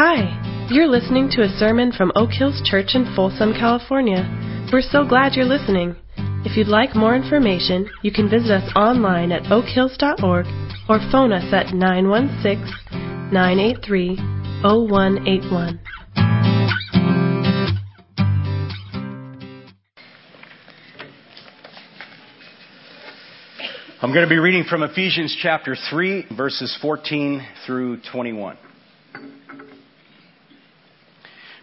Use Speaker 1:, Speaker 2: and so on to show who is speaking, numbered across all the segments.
Speaker 1: Hi, you're listening to a sermon from Oak Hills Church in Folsom, California. We're so glad you're listening. If you'd like more information, you can visit us online at oakhills.org or phone us at 916 983 0181.
Speaker 2: I'm going to be reading from Ephesians chapter 3, verses 14 through 21.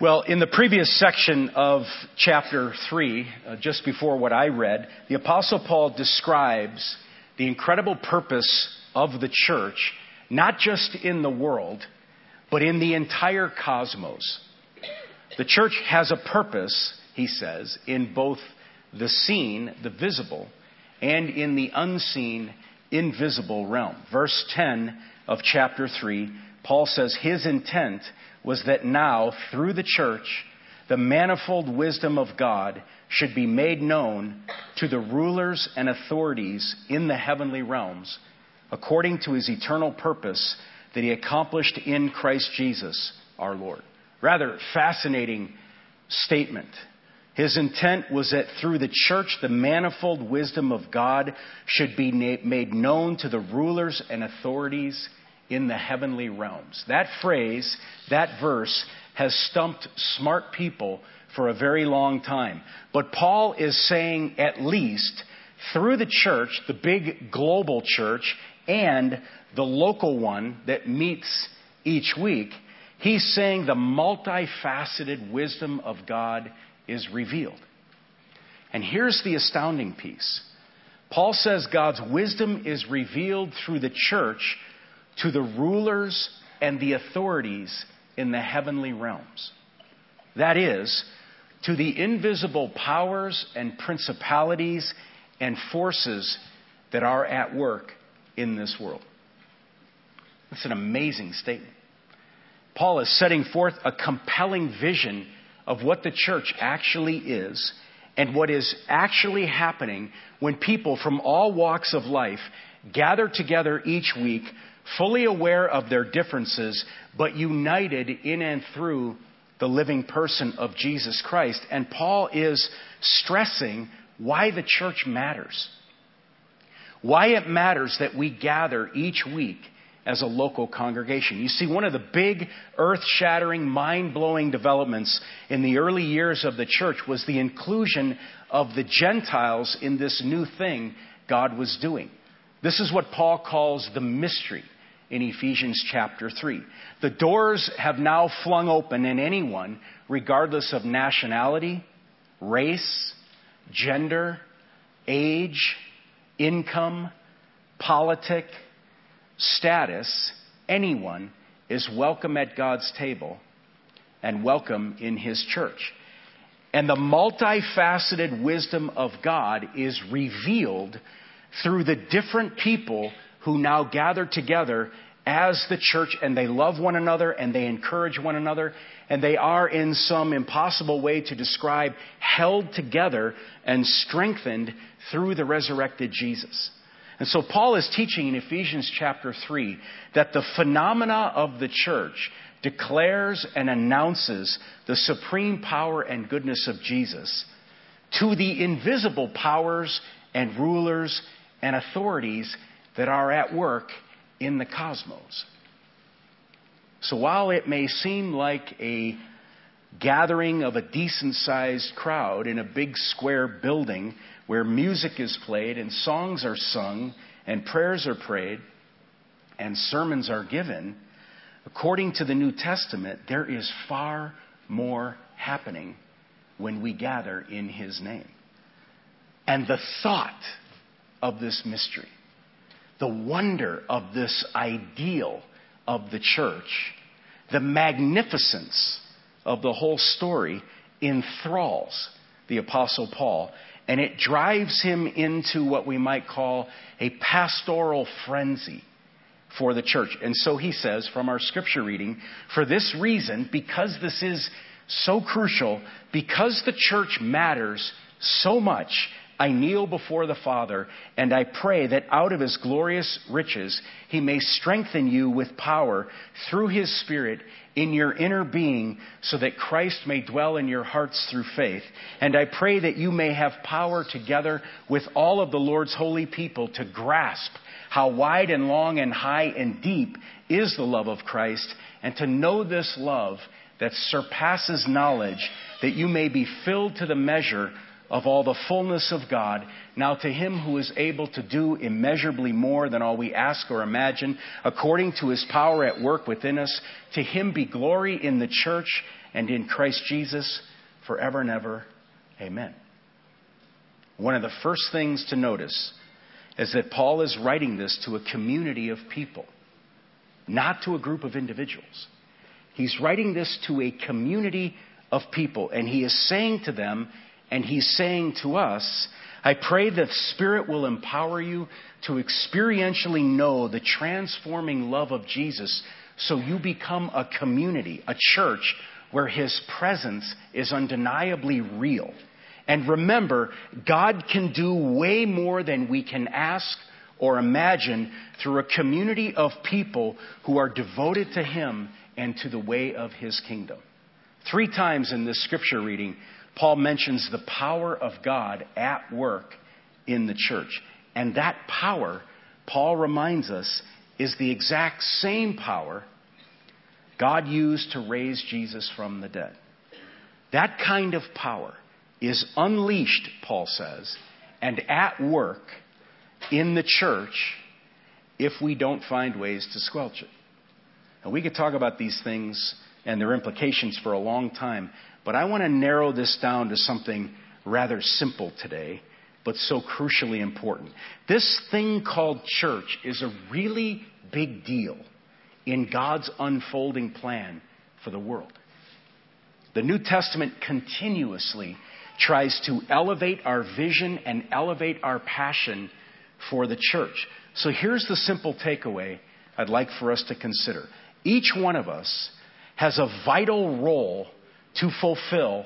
Speaker 2: Well, in the previous section of chapter 3, uh, just before what I read, the Apostle Paul describes the incredible purpose of the church, not just in the world, but in the entire cosmos. The church has a purpose, he says, in both the seen, the visible, and in the unseen, invisible realm. Verse 10 of chapter 3, Paul says his intent was that now, through the church, the manifold wisdom of God should be made known to the rulers and authorities in the heavenly realms, according to his eternal purpose that he accomplished in Christ Jesus our Lord. Rather fascinating statement. His intent was that through the church, the manifold wisdom of God should be made known to the rulers and authorities in the heavenly realms. That phrase, that verse, has stumped smart people for a very long time. But Paul is saying at least through the church, the big global church, and the local one that meets each week, he's saying the multifaceted wisdom of God is revealed. And here's the astounding piece Paul says God's wisdom is revealed through the church to the rulers and the authorities in the heavenly realms. That is, to the invisible powers and principalities and forces that are at work in this world. That's an amazing statement. Paul is setting forth a compelling vision of what the church actually is and what is actually happening when people from all walks of life gather together each week fully aware of their differences, but united in and through the living person of Jesus Christ. And Paul is stressing why the church matters. Why it matters that we gather each week as a local congregation. You see, one of the big earth shattering, mind blowing developments in the early years of the church was the inclusion of the Gentiles in this new thing God was doing. This is what Paul calls the mystery in Ephesians chapter 3. The doors have now flung open, and anyone, regardless of nationality, race, gender, age, income, politic, status, anyone is welcome at God's table and welcome in His church. And the multifaceted wisdom of God is revealed through the different people who now gather together as the church and they love one another and they encourage one another and they are in some impossible way to describe held together and strengthened through the resurrected Jesus. And so Paul is teaching in Ephesians chapter 3 that the phenomena of the church declares and announces the supreme power and goodness of Jesus to the invisible powers and rulers and authorities that are at work in the cosmos. So while it may seem like a gathering of a decent sized crowd in a big square building where music is played and songs are sung and prayers are prayed and sermons are given, according to the New Testament, there is far more happening when we gather in His name. And the thought of this mystery, the wonder of this ideal of the church, the magnificence of the whole story enthralls the Apostle Paul and it drives him into what we might call a pastoral frenzy for the church. And so he says from our scripture reading, for this reason, because this is so crucial, because the church matters so much, I kneel before the Father and I pray that out of his glorious riches he may strengthen you with power through his Spirit in your inner being so that Christ may dwell in your hearts through faith. And I pray that you may have power together with all of the Lord's holy people to grasp how wide and long and high and deep is the love of Christ and to know this love that surpasses knowledge that you may be filled to the measure of all the fullness of God. Now to him who is able to do immeasurably more than all we ask or imagine, according to his power at work within us, to him be glory in the church and in Christ Jesus forever and ever. Amen. One of the first things to notice is that Paul is writing this to a community of people, not to a group of individuals. He's writing this to a community of people, and he is saying to them, and he's saying to us, I pray that Spirit will empower you to experientially know the transforming love of Jesus so you become a community, a church where His presence is undeniably real. And remember, God can do way more than we can ask or imagine through a community of people who are devoted to Him and to the way of His kingdom. Three times in this scripture reading, Paul mentions the power of God at work in the church. And that power, Paul reminds us, is the exact same power God used to raise Jesus from the dead. That kind of power is unleashed, Paul says, and at work in the church if we don't find ways to squelch it. And we could talk about these things and their implications for a long time, but I want to narrow this down to something rather simple today, but so crucially important. This thing called church is a really big deal in God's unfolding plan for the world. The New Testament continuously tries to elevate our vision and elevate our passion for the church. So here's the simple takeaway I'd like for us to consider. Each one of us has a vital role to fulfill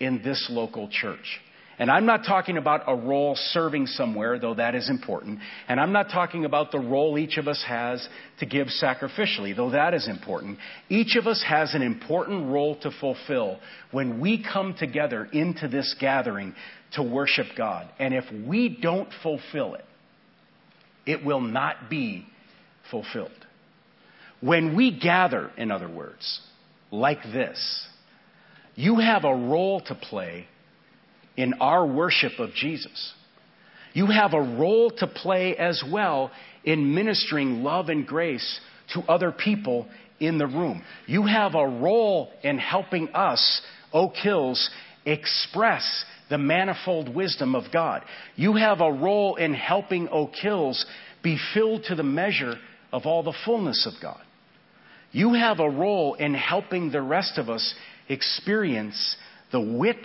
Speaker 2: in this local church. And I'm not talking about a role serving somewhere, though that is important. And I'm not talking about the role each of us has to give sacrificially, though that is important. Each of us has an important role to fulfill when we come together into this gathering to worship God. And if we don't fulfill it, it will not be fulfilled. When we gather, in other words, like this, you have a role to play in our worship of Jesus. You have a role to play as well in ministering love and grace to other people in the room. You have a role in helping us, Oak Hills, express the manifold wisdom of God. You have a role in helping Oak Hills be filled to the measure of all the fullness of God. You have a role in helping the rest of us experience the width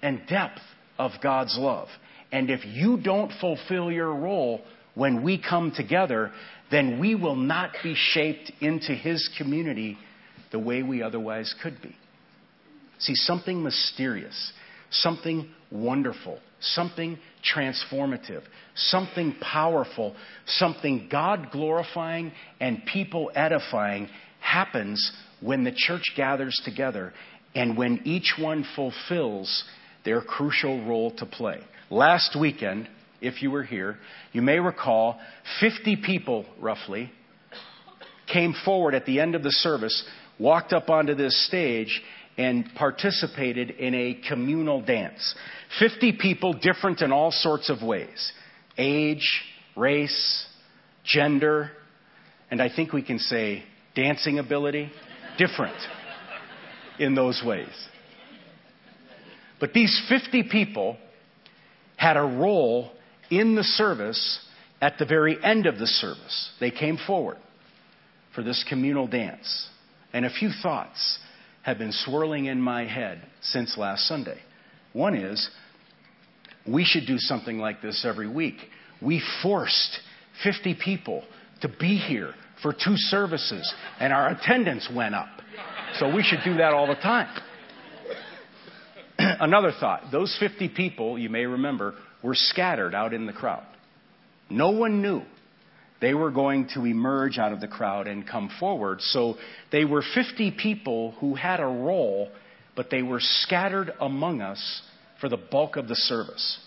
Speaker 2: and depth of God's love. And if you don't fulfill your role when we come together, then we will not be shaped into His community the way we otherwise could be. See, something mysterious, something wonderful, something transformative, something powerful, something God glorifying and people edifying happens when the church gathers together and when each one fulfills their crucial role to play. Last weekend, if you were here, you may recall 50 people roughly came forward at the end of the service, walked up onto this stage, and participated in a communal dance. 50 people different in all sorts of ways age, race, gender, and I think we can say dancing ability, different in those ways. But these 50 people had a role in the service at the very end of the service. They came forward for this communal dance. And a few thoughts have been swirling in my head since last Sunday. One is, we should do something like this every week. We forced 50 people to be here for two services, and our attendance went up. So we should do that all the time. Another thought those 50 people, you may remember, were scattered out in the crowd. No one knew they were going to emerge out of the crowd and come forward. So they were 50 people who had a role, but they were scattered among us for the bulk of the service.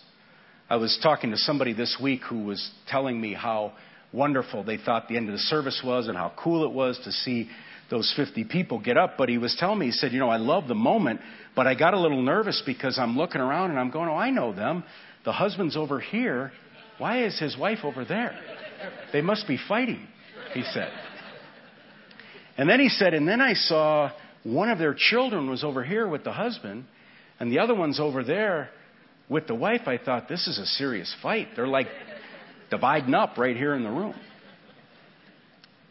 Speaker 2: I was talking to somebody this week who was telling me how wonderful they thought the end of the service was and how cool it was to see those 50 people get up. But he was telling me, he said, You know, I love the moment, but I got a little nervous because I'm looking around and I'm going, Oh, I know them. The husband's over here. Why is his wife over there? They must be fighting, he said. And then he said, And then I saw one of their children was over here with the husband, and the other one's over there with the wife. I thought, This is a serious fight. They're like dividing up right here in the room.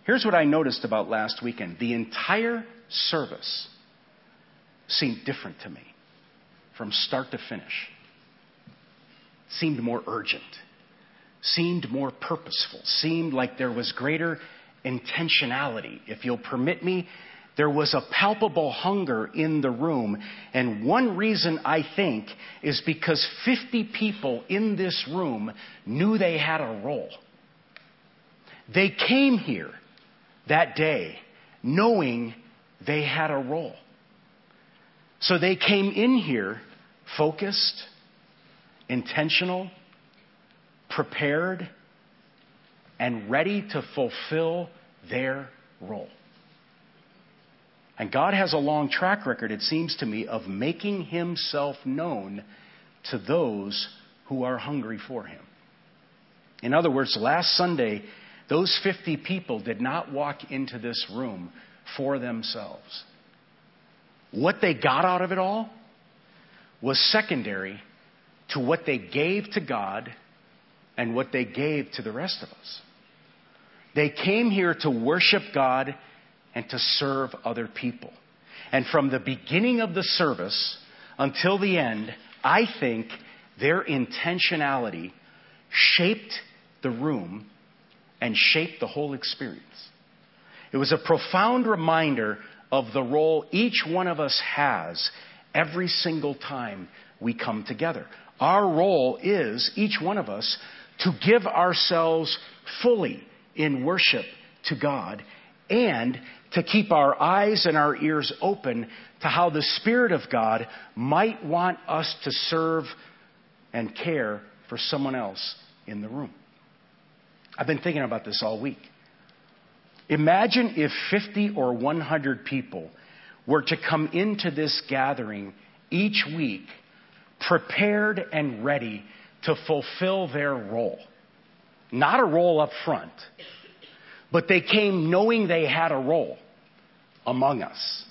Speaker 2: Here's what I noticed about last weekend the entire service seemed different to me from start to finish. Seemed more urgent, seemed more purposeful, seemed like there was greater intentionality. If you'll permit me, there was a palpable hunger in the room. And one reason I think is because 50 people in this room knew they had a role. They came here that day knowing they had a role. So they came in here focused, intentional, prepared, and ready to fulfill their role. And God has a long track record, it seems to me, of making himself known to those who are hungry for him. In other words, last Sunday, those 50 people did not walk into this room for themselves. What they got out of it all was secondary to what they gave to God and what they gave to the rest of us. They came here to worship God and to serve other people. And from the beginning of the service until the end, I think their intentionality shaped the room and shaped the whole experience. It was a profound reminder of the role each one of us has every single time we come together. Our role is, each one of us, to give ourselves fully in worship to God and to keep our eyes and our ears open to how the Spirit of God might want us to serve and care for someone else in the room. I've been thinking about this all week. Imagine if 50 or 100 people were to come into this gathering each week prepared and ready to fulfill their role. Not a role up front, but they came knowing they had a role among us.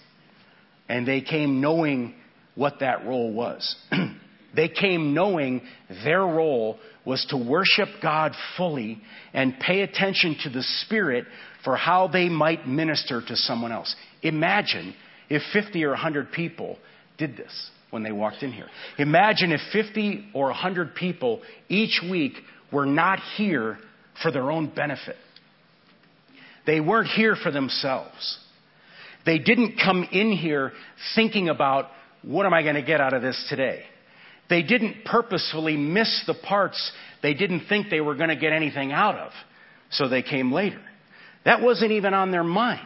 Speaker 2: And they came knowing what that role was. they came knowing their role was to worship God fully and pay attention to the Spirit for how they might minister to someone else. Imagine if 50 or 100 people did this when they walked in here. Imagine if 50 or 100 people each week were not here for their own benefit. They weren't here for themselves. They didn't come in here thinking about what am I going to get out of this today? They didn't purposefully miss the parts they didn't think they were going to get anything out of, so they came later. That wasn't even on their mind.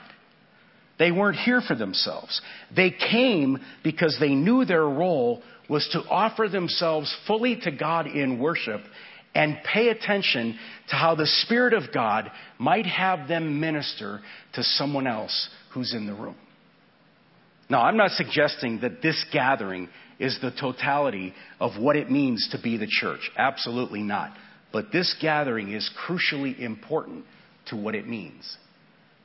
Speaker 2: They weren't here for themselves. They came because they knew their role was to offer themselves fully to God in worship and pay attention to how the Spirit of God might have them minister to someone else who's in the room. Now, I'm not suggesting that this gathering is the totality of what it means to be the church. Absolutely not. But this gathering is crucially important to what it means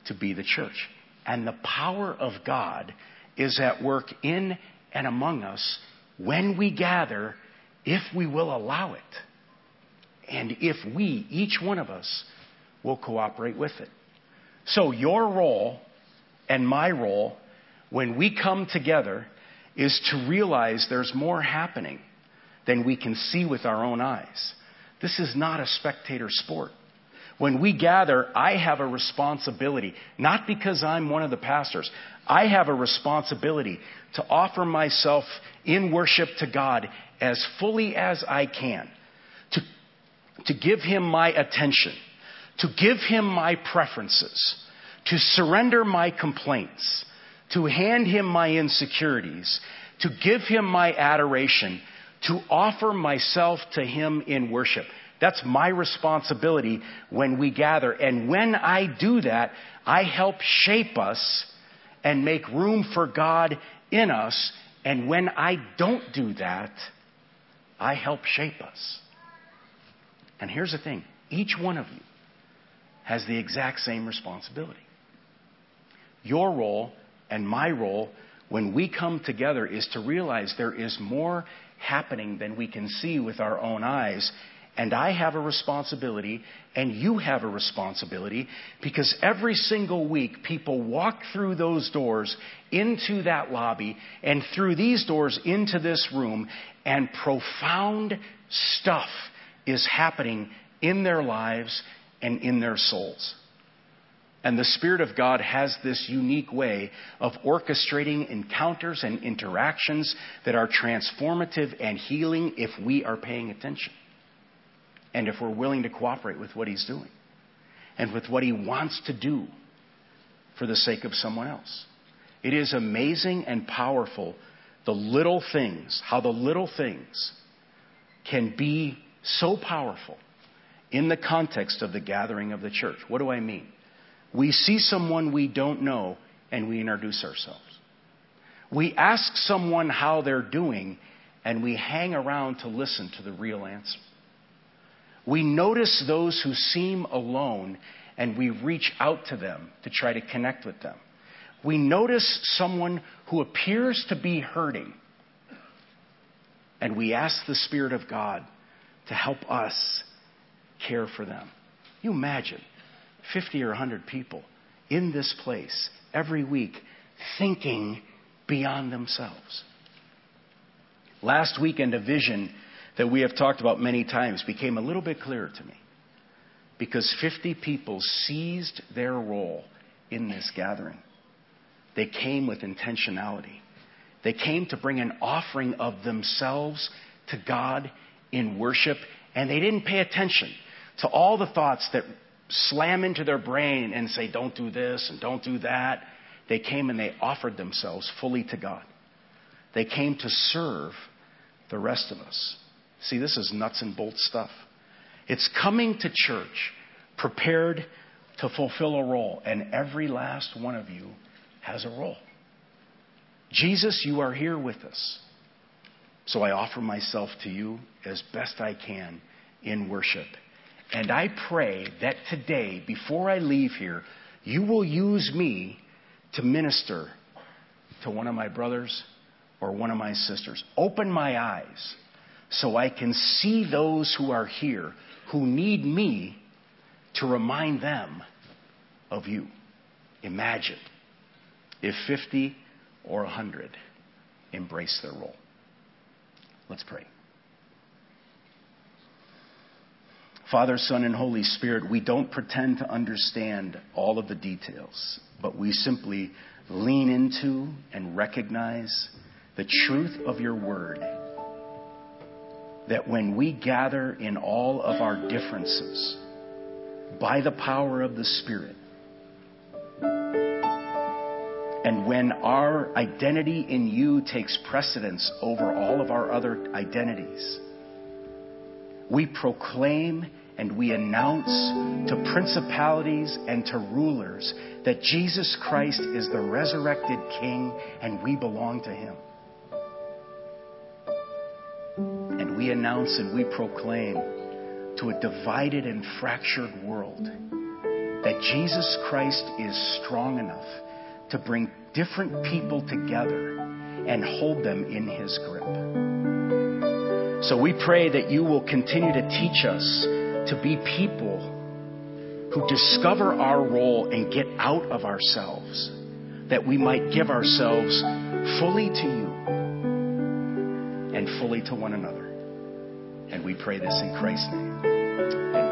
Speaker 2: to be the church. And the power of God is at work in and among us when we gather, if we will allow it. And if we, each one of us, will cooperate with it. So, your role and my role when we come together is to realize there's more happening than we can see with our own eyes. This is not a spectator sport. When we gather, I have a responsibility, not because I'm one of the pastors. I have a responsibility to offer myself in worship to God as fully as I can, to give Him my attention, to give Him my preferences, to surrender my complaints, to hand Him my insecurities, to give Him my adoration, to offer myself to Him in worship. That's my responsibility when we gather. And when I do that, I help shape us and make room for God in us. And when I don't do that, I help shape us. And here's the thing each one of you has the exact same responsibility. Your role and my role when we come together is to realize there is more happening than we can see with our own eyes. And I have a responsibility, and you have a responsibility, because every single week people walk through those doors into that lobby and through these doors into this room, and profound stuff is happening in their lives and in their souls. And the Spirit of God has this unique way of orchestrating encounters and interactions that are transformative and healing if we are paying attention. And if we're willing to cooperate with what He's doing and with what He wants to do for the sake of someone else. It is amazing and powerful the little things, how the little things can be so powerful in the context of the gathering of the church. What do I mean? We see someone we don't know and we introduce ourselves. We ask someone how they're doing and we hang around to listen to the real answer. We notice those who seem alone and we reach out to them to try to connect with them. We notice someone who appears to be hurting and we ask the Spirit of God to help us care for them. You imagine 50 or 100 people in this place every week thinking beyond themselves. Last weekend, a vision that we have talked about many times became a little bit clearer to me because 50 people seized their role in this gathering. They came with intentionality. They came to bring an offering of themselves to God in worship, and they didn't pay attention to all the thoughts that slam into their brain and say, don't do this and don't do that. They came and they offered themselves fully to God. They came to serve the rest of us. See, this is nuts and bolts stuff. It's coming to church prepared to fulfill a role, and every last one of you has a role. Jesus, you are here with us. So I offer myself to you as best I can in worship. And I pray that today, before I leave here, you will use me to minister to one of my brothers or one of my sisters. Open my eyes so I can see those who are here who need me to remind them of you. Imagine if 50 or 100 embrace their role. Let's pray. Father, Son, and Holy Spirit, we don't pretend to understand all of the details, but we simply lean into and recognize the truth of your word. That when we gather in all of our differences by the power of the Spirit, and when our identity in you takes precedence over all of our other identities, we proclaim and we announce to principalities and to rulers that Jesus Christ is the resurrected King and we belong to Him. And we announce and we proclaim to a divided and fractured world that Jesus Christ is strong enough to bring different people together and hold them in His grip. So we pray that you will continue to teach us to be people who discover our role and get out of ourselves, that we might give ourselves fully to you and fully to one another. And we pray this in Christ's name.